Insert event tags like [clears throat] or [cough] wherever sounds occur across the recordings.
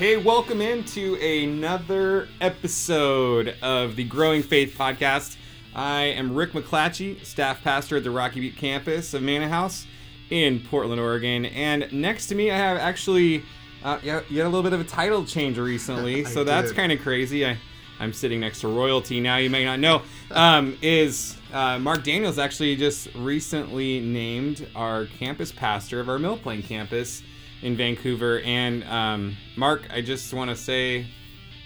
Hey, welcome into another episode of the Growing Faith Podcast. I am Rick McClatchy, staff pastor at the Rocky Butte campus of Manna House in Portland, Oregon. And next to me, I have actually, uh, you had a little bit of a title change recently, [laughs] so that's kind of crazy. I, I'm sitting next to royalty now. You may not know. Um, is uh, Mark Daniels actually just recently named our campus pastor of our Mill Plain campus in Vancouver? And um, Mark, I just want to say,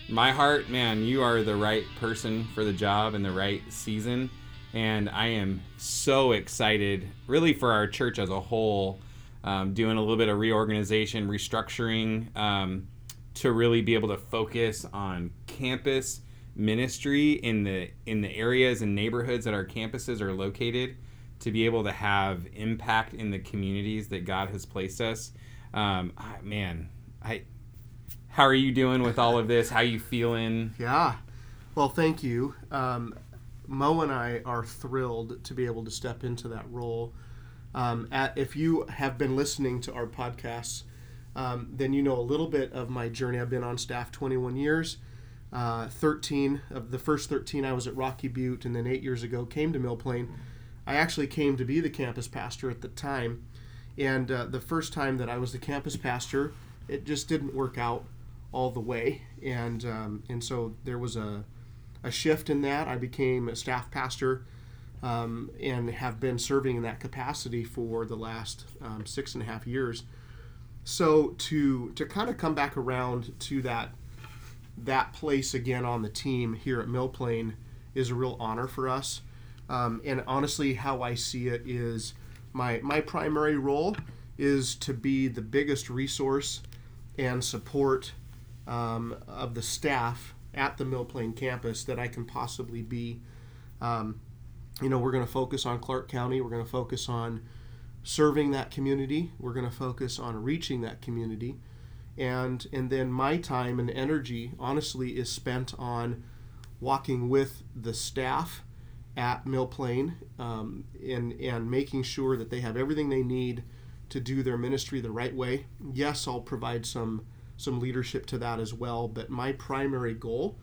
my heart, man, you are the right person for the job and the right season. And I am so excited, really, for our church as a whole, um, doing a little bit of reorganization, restructuring. Um, to really be able to focus on campus ministry in the in the areas and neighborhoods that our campuses are located to be able to have impact in the communities that God has placed us um, man I how are you doing with all of this how you feeling Yeah. Well, thank you. Um, Mo and I are thrilled to be able to step into that role. Um, at, if you have been listening to our podcasts, um, then you know a little bit of my journey. I've been on staff 21 years. Uh, 13 of the first 13 I was at Rocky Butte, and then eight years ago came to Mill Plain. I actually came to be the campus pastor at the time, and uh, the first time that I was the campus pastor, it just didn't work out all the way, and um, and so there was a a shift in that. I became a staff pastor um, and have been serving in that capacity for the last um, six and a half years. So to to kind of come back around to that that place again on the team here at Mill Plain is a real honor for us. Um, and honestly, how I see it is my my primary role is to be the biggest resource and support um, of the staff at the Mill Plain campus that I can possibly be. Um, you know, we're going to focus on Clark County. We're going to focus on serving that community. We're going to focus on reaching that community, and and then my time and energy, honestly, is spent on walking with the staff at Mill Plain um, and and making sure that they have everything they need to do their ministry the right way. Yes, I'll provide some some leadership to that as well, but my primary goal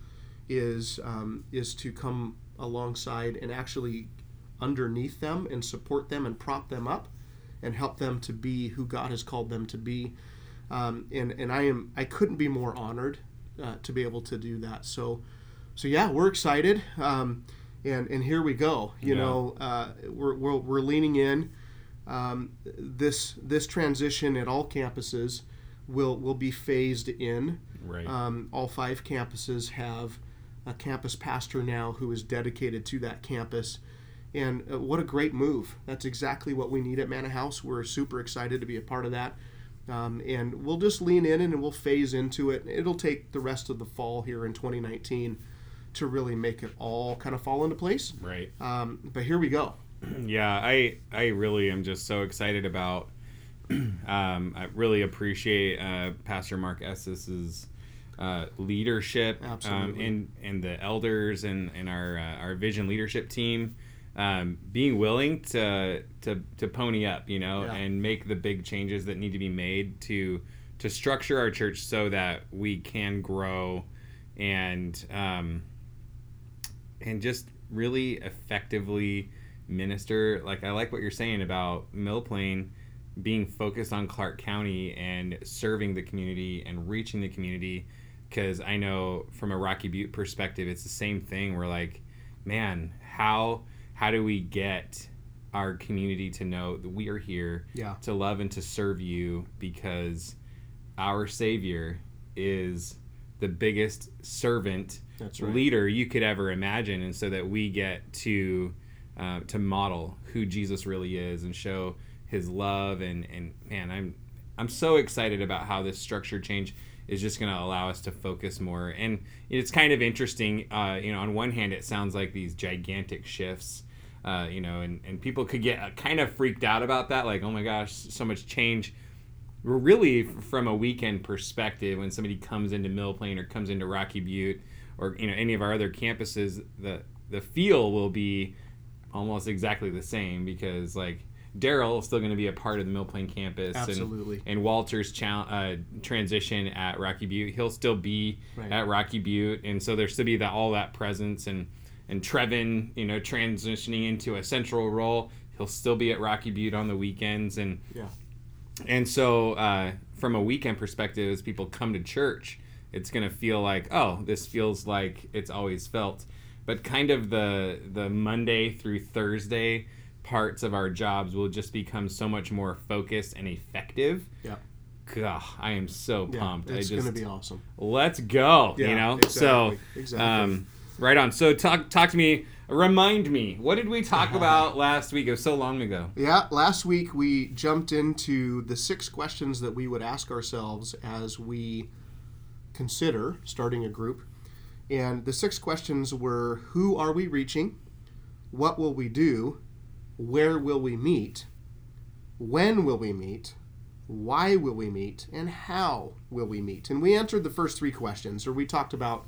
is um, is to come alongside and actually underneath them and support them and prop them up and help them to be who God has called them to be. Um, and and I am I couldn't be more honored uh, to be able to do that. So so yeah, we're excited. Um, and and here we go. You Yeah. know, uh, we're, we're we're leaning in. Um, this this transition at all campuses will will be phased in. right Um, all five campuses have a campus pastor now who is dedicated to that campus. And uh, what a great move. That's exactly what we need at Manna House. We're super excited to be a part of that. Um, and we'll just lean in and we'll phase into it. It'll take the rest of the fall here in 2019 to really make it all kind of fall into place. right Um, but here we go. [clears throat] yeah i i really am just so excited about [clears throat] um, i really appreciate uh, pastor mark Estes's uh, leadership um, and and the elders and and our uh, our vision leadership team um, being willing to to to pony up you know Yeah. and make the big changes that need to be made to to structure our church so that we can grow and um, and just really effectively minister. Like I like what you're saying about Mill Plain being focused on Clark County and serving the community and reaching the community. Because I know from a Rocky Butte perspective, it's the same thing. We're like, man, how how do we get our community to know that we are here Yeah. to love and to serve you because our Savior is the biggest servant right. leader you could ever imagine, and so that we get to uh, to model who Jesus really is and show His love and and man, I'm I'm so excited about how this structure change is just going to allow us to focus more. And it's kind of interesting. Uh, you know, on one hand, it sounds like these gigantic shifts. Uh, you know, and, and people could get uh, kind of freaked out about that, like, oh my gosh, so much change really from a weekend perspective when somebody comes into mill plain or comes into rocky butte or you know any of our other campuses the the feel will be almost exactly the same because like Daryl is still going to be a part of the Mill Plain campus. Absolutely. And, and Walter's cha- uh, transition at Rocky Butte, he'll still be Right. at Rocky Butte, and so there's still be that all that presence and and Trevin, you know, transitioning into a central role. He'll still be at Rocky Butte on the weekends, and Yeah. and so, uh, from a weekend perspective, as people come to church, it's going to feel like, oh, this feels like it's always felt. But kind of the the Monday through Thursday parts of our jobs will just become so much more focused and effective. Yeah. Gah, I am so Yeah. pumped. It's I just going to be awesome. let's go. Yeah, you know, exactly, so exactly. um, right on. So talk talk to me. Remind me, what did we talk [laughs] about last week? It was so long ago. Yeah, last week we jumped into the six questions that we would ask ourselves as we consider starting a group. And the six questions were who are we reaching? What will we do? Where will we meet? When will we meet? Why will we meet? And how will we meet? And we answered the first three questions, or we talked about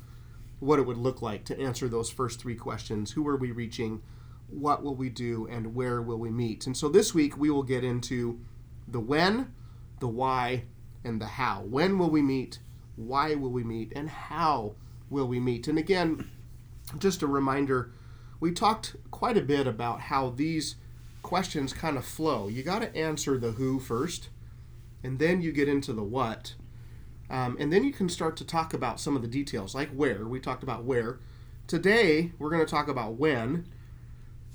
what it would look like to answer those first three questions. Who are we reaching? What will we do? And where will we meet? And so this week we will get into the when, the why, and the how. When will we meet? Why will we meet? And how will we meet? And again, just a reminder, we talked quite a bit about how these questions kind of flow. You got to answer the who first, and then you get into the what. Um, and then you can start to talk about some of the details, like where. We talked about where. Today, we're going to talk about when,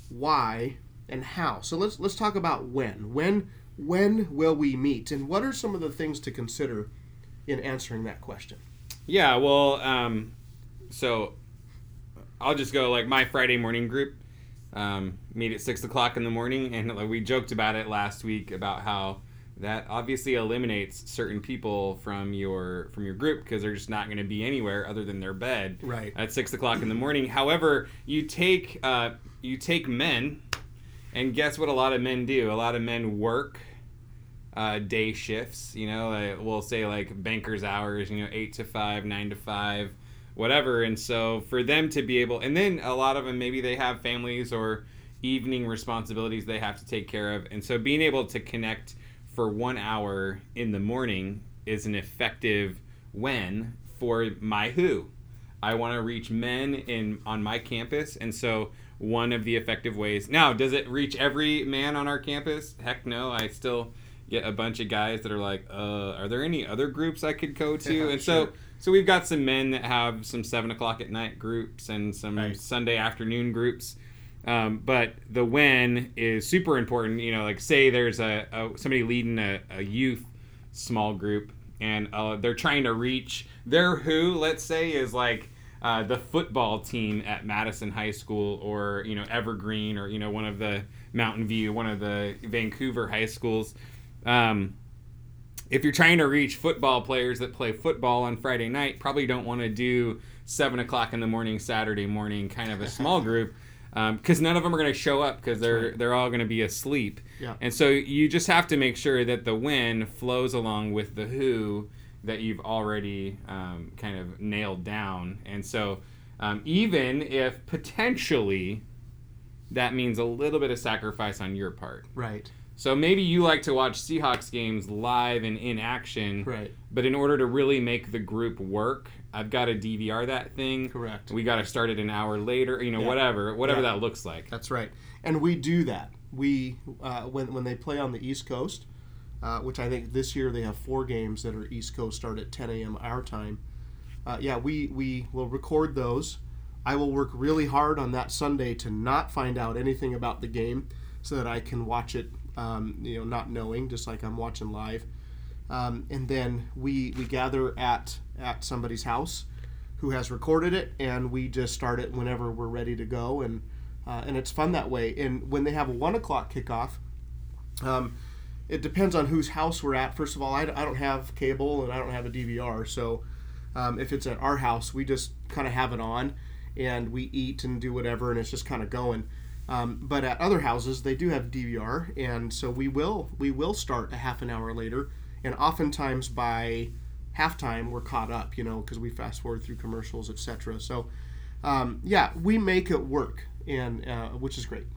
why, and how. So let's let's talk about when. When when will we meet? And what are some of the things to consider in answering that question? Yeah, well, um, so I'll just go like my Friday morning group. Um, meet at six o'clock in the morning, and like we joked about it last week about how that obviously eliminates certain people from your from your group because they're just not going to be anywhere other than their bed Right. at six o'clock in the morning. However, you take uh, you take men, and guess what? A lot of men do. A lot of men work uh, day shifts. You know, uh, we'll say like bankers hours. You know, eight to five, nine to five, whatever. And so for them to be able, and then a lot of them maybe they have families or evening responsibilities they have to take care of, and so being able to connect for one hour in the morning is an effective when for my who. I want to reach men in on my campus, and so one of the effective ways. Now, does it reach every man on our campus? Heck no. I still get a bunch of guys that are like, uh, "Are there any other groups I could go [laughs] to?" Yeah, and so, sure. so we've got some men that have some seven o'clock at night groups and some. Sunday afternoon groups. Um, but the when is super important. You know, like say there's a, a somebody leading a, a youth small group and uh, they're trying to reach their who let's say is like uh, the football team at madison high school or you know evergreen or you know one of the mountain view one of the vancouver high schools um, if you're trying to reach football players that play football on friday night probably don't want to do 7 o'clock in the morning saturday morning kind of a small [laughs] group because none of them are going to show up because they're right. they're all going to be asleep Yeah. and so you just have to make sure that the when flows along with the who that you've already um, kind of nailed down. And so um, even if potentially that means a little bit of sacrifice on your part. Right. So maybe you like to watch Seahawks games live and in action, Right. but in order to really make the group work, I've got to DVR that thing. Correct. We got to start it an hour later, you know, Yeah. whatever, whatever Yeah. that looks like. That's right. And we do that. We uh, when when they play on the East Coast, uh, which I think this year they have four games that are East Coast start at 10 a.m. our time. Uh, yeah, we we will record those. I will work really hard on that Sunday to not find out anything about the game, so that I can watch it. Um, you know, not knowing, just like I'm watching live. Um, and then we we gather at at somebody's house who has recorded it, and we just start it whenever we're ready to go, and uh, and it's fun that way. And when they have a one o'clock kickoff, um, it depends on whose house we're at. First of all, I, I don't have cable and I don't have a DVR, so um, if it's at our house, we just kind of have it on, and we eat and do whatever, and it's just kind of going. Um, but at other houses, they do have DVR, and so we will we will start a half an hour later, and oftentimes by halftime we're caught up, you know, because we fast forward through commercials, etc. So, um, yeah, we make it work, and uh, which is great.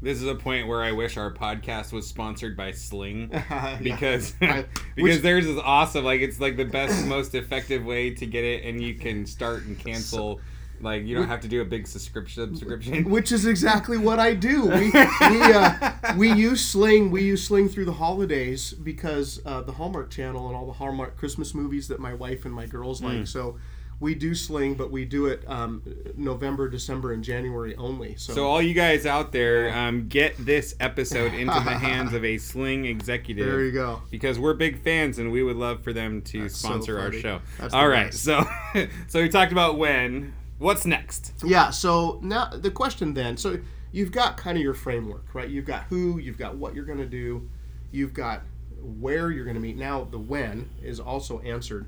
This is a point where I wish our podcast was sponsored by Sling [laughs] because [laughs] [laughs] because which- theirs is awesome. Like it's like the best, most effective way to get it, and you can start and cancel. Like you don't have to do a big subscription. Subscription. [laughs] which is exactly what I do. We we, uh, we use Sling. We use Sling through the holidays because uh, the Hallmark Channel and all the Hallmark Christmas movies that my wife and my girls like. So we do Sling, but we do it um, November, December, and January only. So, So all you guys out there, um, get this episode into the [laughs] hands of a Sling executive. there you go. because we're big fans and we would love for them to That's so sponsor our show. That's All right, best. so [laughs] so we talked about when. What's next? Yeah. So now the question then. So you've got kind of your framework, right? You've got who, you've got what you're going to do, you've got where you're going to meet. Now the when is also answered.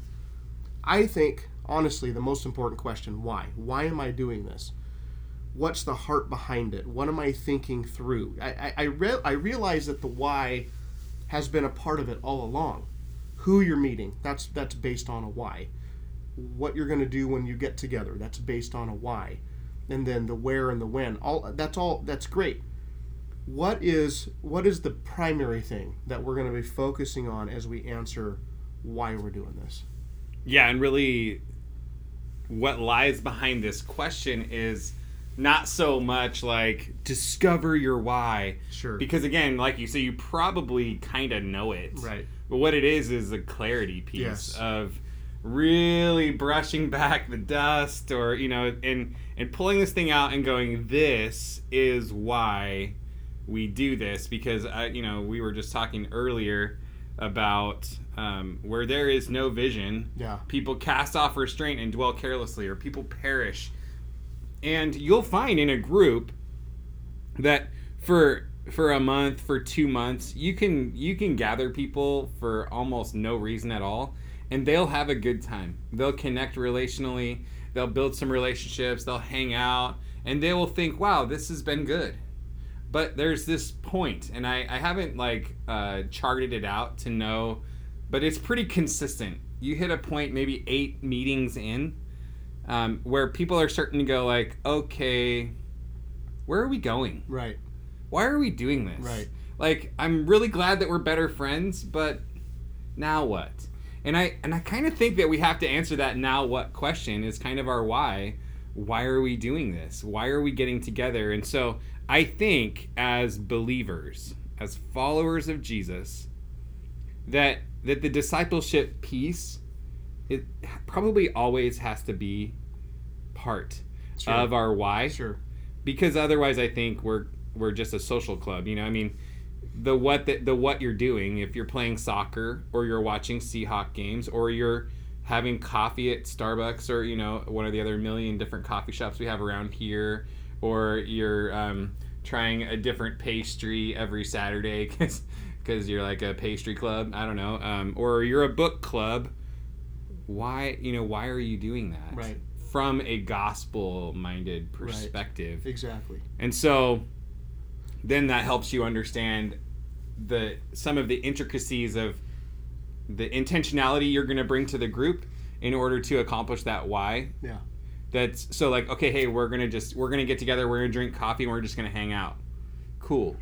I think honestly the most important question: why? Why am I doing this? What's the heart behind it? What am I thinking through? I I, I, re- I realize that the why has been a part of it all along. Who you're meeting, that's that's based on a why what you're going to do when you get together that's based on a why and then the where and the when all that's all that's great what is what is the primary thing that we're going to be focusing on as we answer why we're doing this Yeah, and really, what lies behind this question is not so much like discover your why. Sure. Because again, like you say, you probably kind of know it. Right. But what it is is a clarity piece Yes. of really brushing back the dust or you know and and pulling this thing out and going this is why we do this because I, you know we were just talking earlier about um, where there is no vision Yeah. people cast off restraint and dwell carelessly or people perish and you'll find in a group that for for a month for two months you can you can gather people for almost no reason at all and they'll have a good time. They'll connect relationally. They'll build some relationships. They'll hang out. And they will think wow this has been good. But there's this point and i, I haven't like uh, charted it out to know but it's pretty consistent. You hit a point maybe eight meetings in um, where people are starting to go like okay where are we going? Right. Why are we doing this? Right. like i'm really glad that we're better friends but now what and i and i kind of think that we have to answer that now what question is kind of our why why are we doing this why are we getting together and so i think as believers as followers of jesus that that the discipleship piece it probably always has to be part Sure. of our why sure because otherwise I think we're we're just a social club. You know, I mean, the what that the what you're doing if you're playing soccer or you're watching Seahawk games or you're having coffee at Starbucks or you know one of the other million different coffee shops we have around here or you're um, trying a different pastry every Saturday [laughs] because because you're like a pastry club. I don't know, um, or you're a book club. Why you know why are you doing that? Right. From a gospel minded perspective. exactly And so then that helps you understand the some of the intricacies of the intentionality you're going to bring to the group in order to accomplish that why. yeah That's so like okay, hey, we're going to just we're going to get together, we're going to drink coffee and we're just going to hang out. Cool.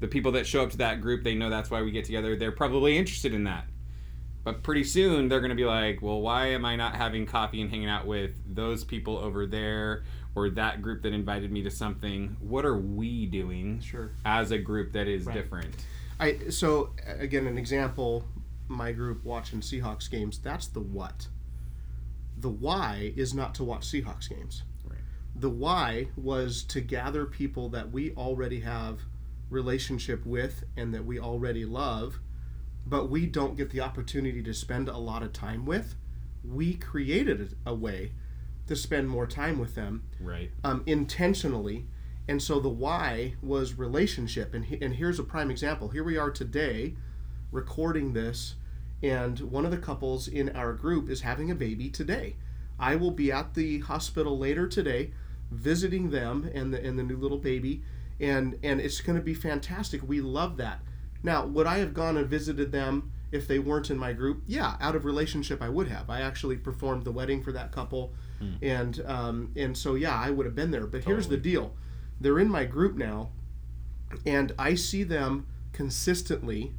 The people that show up to that group, they know that's why we get together. They're probably interested in that. But pretty soon they're going to be like, well, why am I not having coffee and hanging out with those people over there or that group that invited me to something? What are we doing sure as a group that is Right. different? I so again an example my group watching Seahawks games that's the what the why is not to watch Seahawks games Right. the why was to gather people that we already have relationship with and that we already love but we don't get the opportunity to spend a lot of time with we created a way to spend more time with them Right. um, intentionally. And so the why was relationship. And, he, and here's a prime example. Here we are today recording this, and one of the couples in our group is having a baby today. I will be at the hospital later today visiting them and the, and the new little baby, and, and it's going to be fantastic. We love that. Now, would I have gone and visited them if they weren't in my group? Yeah, out of relationship, I would have. I actually performed the wedding for that couple, and um, and so yeah, I would have been there. But here's the deal: they're in my group now, and I see them consistently.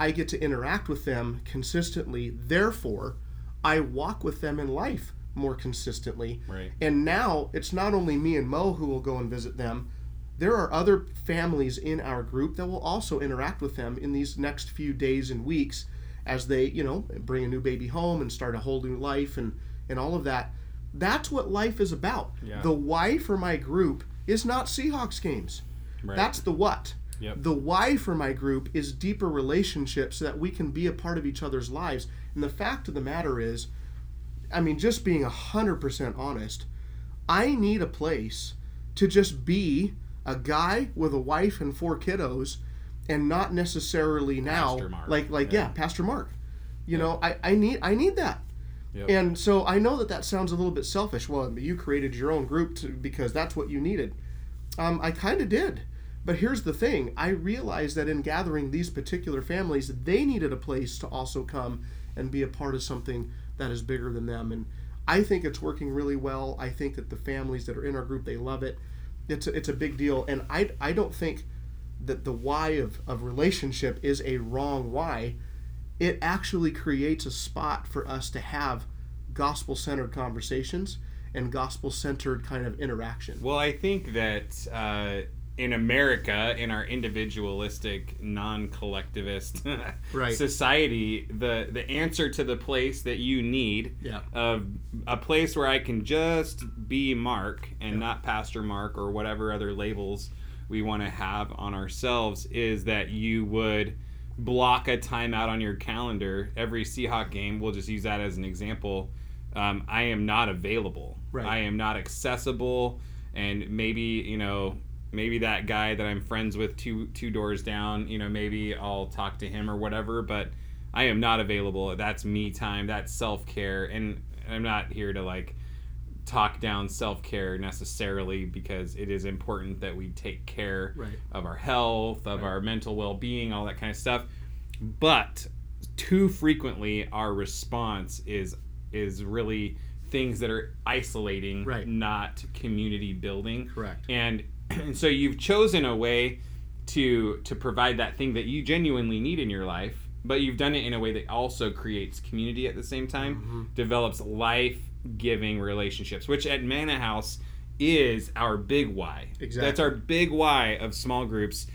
I get to interact with them consistently. Therefore, I walk with them in life more consistently. Right. And now it's not only me and Mo who will go and visit them. There are other families in our group that will also interact with them in these next few days and weeks as they, you know, bring a new baby home and start a whole new life and and all of that. That's what life is about. Yeah. The why for my group is not Seahawks games. Right. That's the what. Yep. The why for my group is deeper relationships so that we can be a part of each other's lives. And the fact of the matter is, I mean, just being 100% honest, I need a place to just be a guy with a wife and four kiddos and not necessarily now like like yeah. Yeah. Pastor Mark. You know, I, I need I need that. Yep. And so I know that that sounds a little bit selfish. Well, you created your own group to, because that's what you needed. Um, I kind of did. But here's the thing I realized that in gathering these particular families, they needed a place to also come and be a part of something that is bigger than them. And I think it's working really well. I think that the families that are in our group, they love it. It's a, it's a big deal. And I, I don't think that the why of, of relationship is a wrong why. It actually creates a spot for us to have gospel centered conversations and gospel centered kind of interaction. Well, I think that uh, in America, in our individualistic, non-collectivist [laughs] Right. society, the the answer to the place that you need Yeah. of a place where I can just be Mark and not Pastor Mark or whatever other labels we want to have on ourselves is that you would block a time out on your calendar every Seahawk game. We'll just use that as an example. Um, I am not available. Right. I am not accessible, and maybe you know maybe that guy that I'm friends with two two doors down. You know maybe I'll talk to him or whatever, but I am not available. That's me time. That's self care, and I'm not here to like talk down self care necessarily because it is important that we take care Right. of our health, of Right. our mental well being, all that kind of stuff. But too frequently, our response is is really things that are isolating, Right. not community building. Correct. And, and so you've chosen a way to to provide that thing that you genuinely need in your life, but you've done it in a way that also creates community at the same time, Mm-hmm. develops life giving relationships, which at Manna House is our big why. Exactly. That's our big why of small groups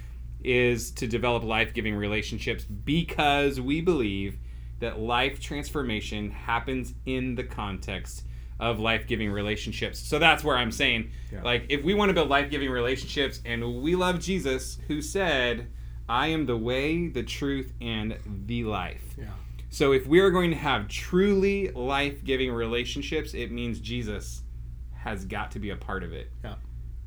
is to develop life giving relationships because we believe that life transformation happens in the context of life giving relationships. So that's where I'm saying, Yeah. like, if we want to build life giving relationships and we love Jesus, who said, I am the way, the truth, and the life. Yeah. So if we are going to have truly life giving relationships, it means Jesus has got to be a part of it. Yeah.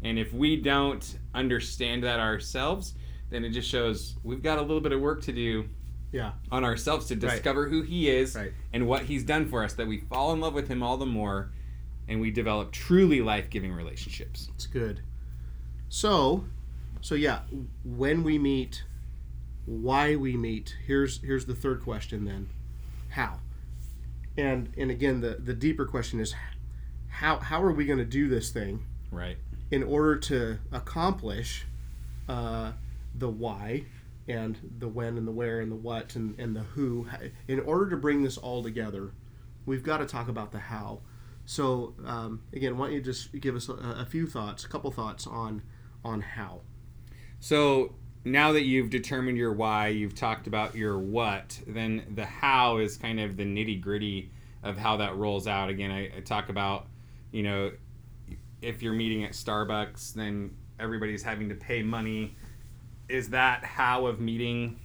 And if we don't understand that ourselves, then it just shows we've got a little bit of work to do Yeah. on ourselves to discover who he is Right. and what he's done for us that we fall in love with him all the more and we develop truly life-giving relationships. It's good. So, so yeah, when we meet, why we meet. Here's here's the third question then. How? And and again the the deeper question is how how are we going to do this thing Right. in order to accomplish uh, the why and the when and the where and the what and, and the who in order to bring this all together we've got to talk about the how so um, again why don't you just give us a, a few thoughts a couple thoughts on on how So now that you've determined your why, you've talked about your what, then the how is kind of the nitty gritty of how that rolls out. Again, I, I talk about, you know, if you're meeting at Starbucks, then everybody's having to pay money. Is that how of meeting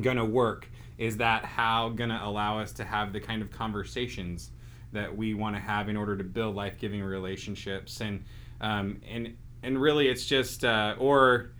gonna work? Is that how gonna allow us to have the kind of conversations that we want to have in order to build life-giving relationships? And um, and and really, it's just uh, or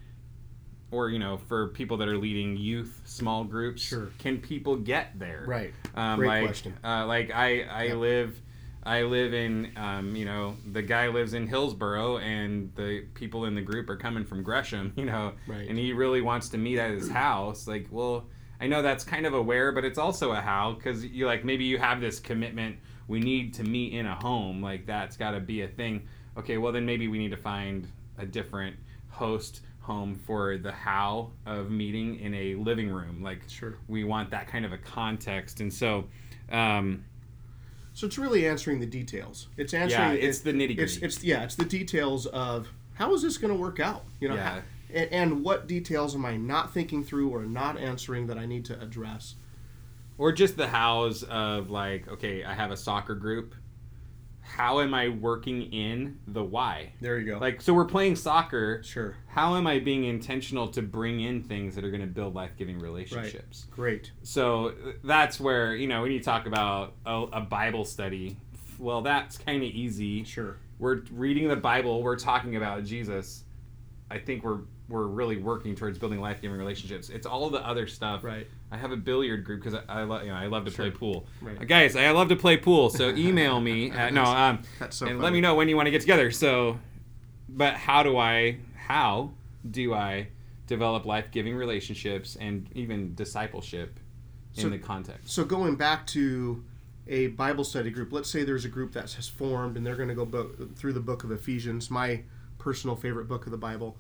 or you know for people that are leading youth small groups Sure. can people get there Right. um, Great like question. uh, like i i Yeah. live i live in um, you know the guy lives in hillsboro and the people in the group are coming from gresham [laughs] you know Right. and he really wants to meet at his house like well i know that's kind of a where but it's also a how because you like maybe you have this commitment we need to meet in a home like that's got to be a thing okay well then maybe we need to find a different host home for the how of meeting in a living room. Like, Sure. we want that kind of a context, and so. Um, So it's really answering the details. It's answering. Yeah, it's the nitty-gritty. It's it's yeah, it's the details of how is this going to work out? You know, Yeah. how- and, and what details am I not thinking through or not answering that I need to address? or just the hows of like okay i have a soccer group how am i working in the why? There you go. like so we're playing soccer. Sure, how am i being intentional to bring in things that are going to build life-giving relationships? Right. great. so that's where you know when you talk about a, a bible study well that's kind of easy. Sure, we're reading the bible we're talking about jesus. I think we're we're really working towards building life-giving relationships it's all the other stuff right. I have a billiard group because I, I love you know I love to play pool. Right. Uh, guys, I love to play pool, so [laughs] email me. At, no, um, That's so and funny. let me know when you want to get together. So, but how do I? How do I develop life giving relationships and even discipleship in So- the context? So going back to a Bible study group, let's say there's a group that has formed and they're going to go book, through the book of Ephesians, my personal favorite book of the Bible.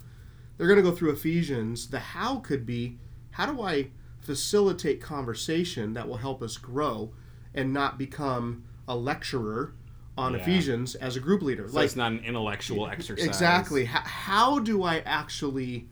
They're going to go through Ephesians. The how could be how do I facilitate conversation that will help us grow and not become a lecturer on Yeah. Ephesians as a group leader? So it's not an intellectual exercise. Exactly. How, how do I actually,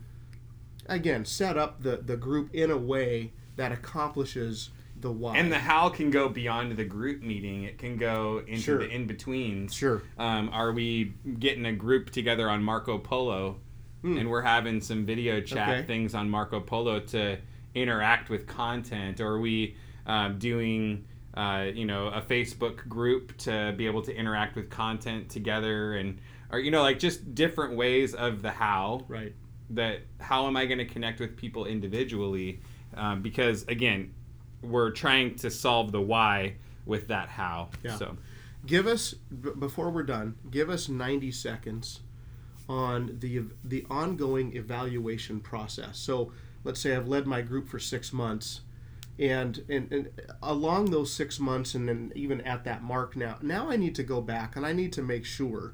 again, set up the, the group in a way that accomplishes the why? And the how can go beyond the group meeting. It can go into Sure. the in betweens. Sure. Um, are we getting a group together on Marco Polo, and we're having some video chat Hmm. Okay. things on Marco Polo to interact with content? Or are we um, doing, uh, you know, a Facebook group to be able to interact with content together? And or you know, like just different ways of the how right. that how am I going to connect with people individually? Um, because again, we're trying to solve the why with that how. Yeah. So Give us b- before we're done. Give us ninety seconds on the the ongoing evaluation process. So let's say I've led my group for six months, and and, and along those six months, and then even at that mark now, now I need to go back and I need to make sure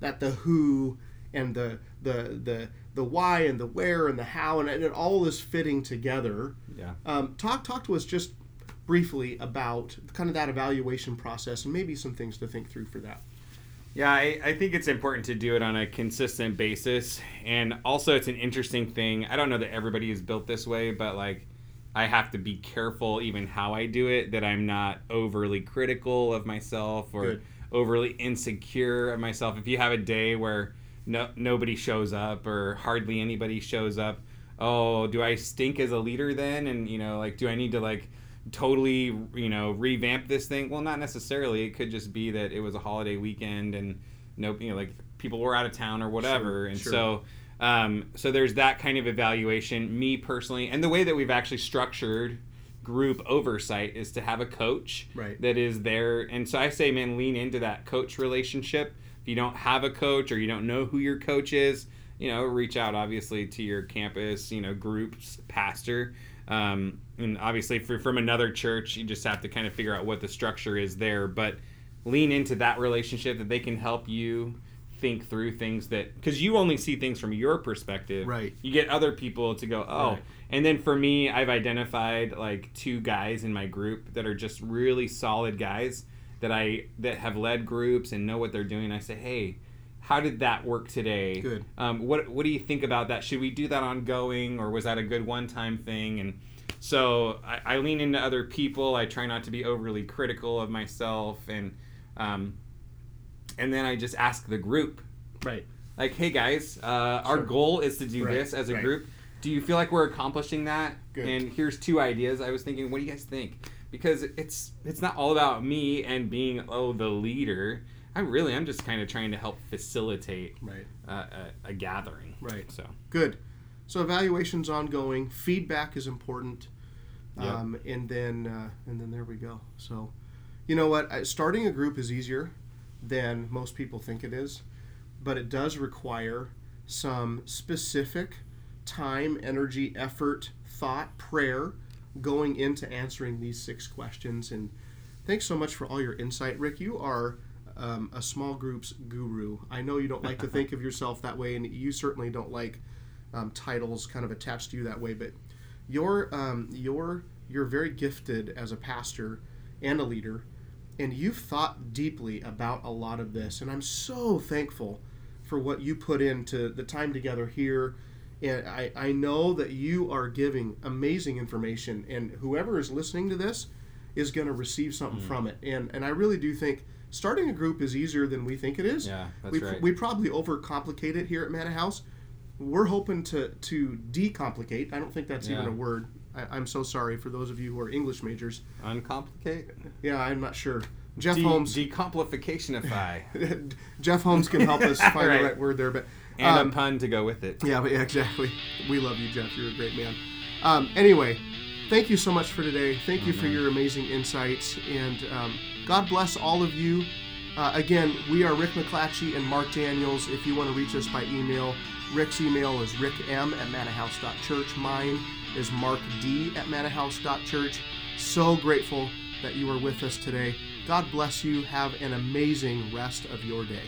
that the who and the the the the why and the where and the how and, and all is fitting together. yeah. Um, talk talk to us just briefly about kind of that evaluation process and maybe some things to think through for that. Yeah, I, I think it's important to do it on a consistent basis. And also, it's an interesting thing. I don't know that everybody is built this way, but like, I have to be careful even how I do it, that I'm not overly critical of myself or Good. overly insecure of myself. If you have a day where no, nobody shows up or hardly anybody shows up, oh, do I stink as a leader then? And, you know, like, do I need to, like, totally you know revamp this thing. Well not necessarily. It could just be that it was a holiday weekend and no you know like people were out of town or whatever. Sure, and sure. so um, so there's that kind of evaluation. Me personally and the way that we've actually structured group oversight is to have a coach Right. that is there. And so i say man lean into that coach relationship. If you don't have a coach or you don't know who your coach is you know reach out obviously to your campus you know groups pastor. Um, and obviously for, from another church you just have to kind of figure out what the structure is there. But lean into that relationship that they can help you think through things that because you only see things from your perspective. Right. you get other people to go oh. Right. and then for me i've identified like two guys in my group that are just really solid guys that i that have led groups and know what they're doing. I say hey how did that work today? Good. um, what what do you think about that? Should we do that ongoing or was that a good one-time thing? And so I, I lean into other people i try not to be overly critical of myself and um, and then i just ask the group Right. like hey guys uh, our goal is to do Right, this as a right. group do you feel like we're accomplishing that Good. and here's two ideas i was thinking what do you guys think because it's it's not all about me and being oh the leader i really i'm just kind of trying to help facilitate Right. uh, a, a gathering Right. so Good. So evaluation's ongoing. Feedback is important. Yep. Um, and then uh, and then there we go. So, you know what? Starting a group is easier than most people think it is, but it does require some specific time, energy, effort, thought, prayer going into answering these six questions. And thanks so much for all your insight, Rick. You are um, a small groups guru. I know you don't like to think [laughs] of yourself that way, and you certainly don't like um, titles kind of attached to you that way, but you're um, you're you're very gifted as a pastor and a leader, and you've thought deeply about a lot of this, and I'm so thankful for what you put into the time together here. And I, I know that you are giving amazing information, and whoever is listening to this is going to receive something mm-hmm. from it. And and I really do think starting a group is easier than we think it is. Yeah, that's we, right. we probably overcomplicate it here at Manna House. We're hoping to to decomplicate. I don't think that's even a word. I, I'm so sorry for those of you who are English majors. Uncomplicate. Yeah, I'm not sure. Jeff De- Holmes. decomplificationify. [laughs] Jeff Holmes can help us [laughs] find Right. the right word there, but and um, a pun to go with it. yeah, but yeah, exactly. We love you, Jeff. You're a great man. Um, anyway, thank you so much for today. Thank you for your amazing insights, and um, God bless all of you. Uh, again, we are Rick McClatchy and Mark Daniels. If you want to reach us by email, Rick's email is rickm at mannahouse.church. Mine is Mark D at mannahouse.church. So grateful that you are with us today. God bless you. Have an amazing rest of your day.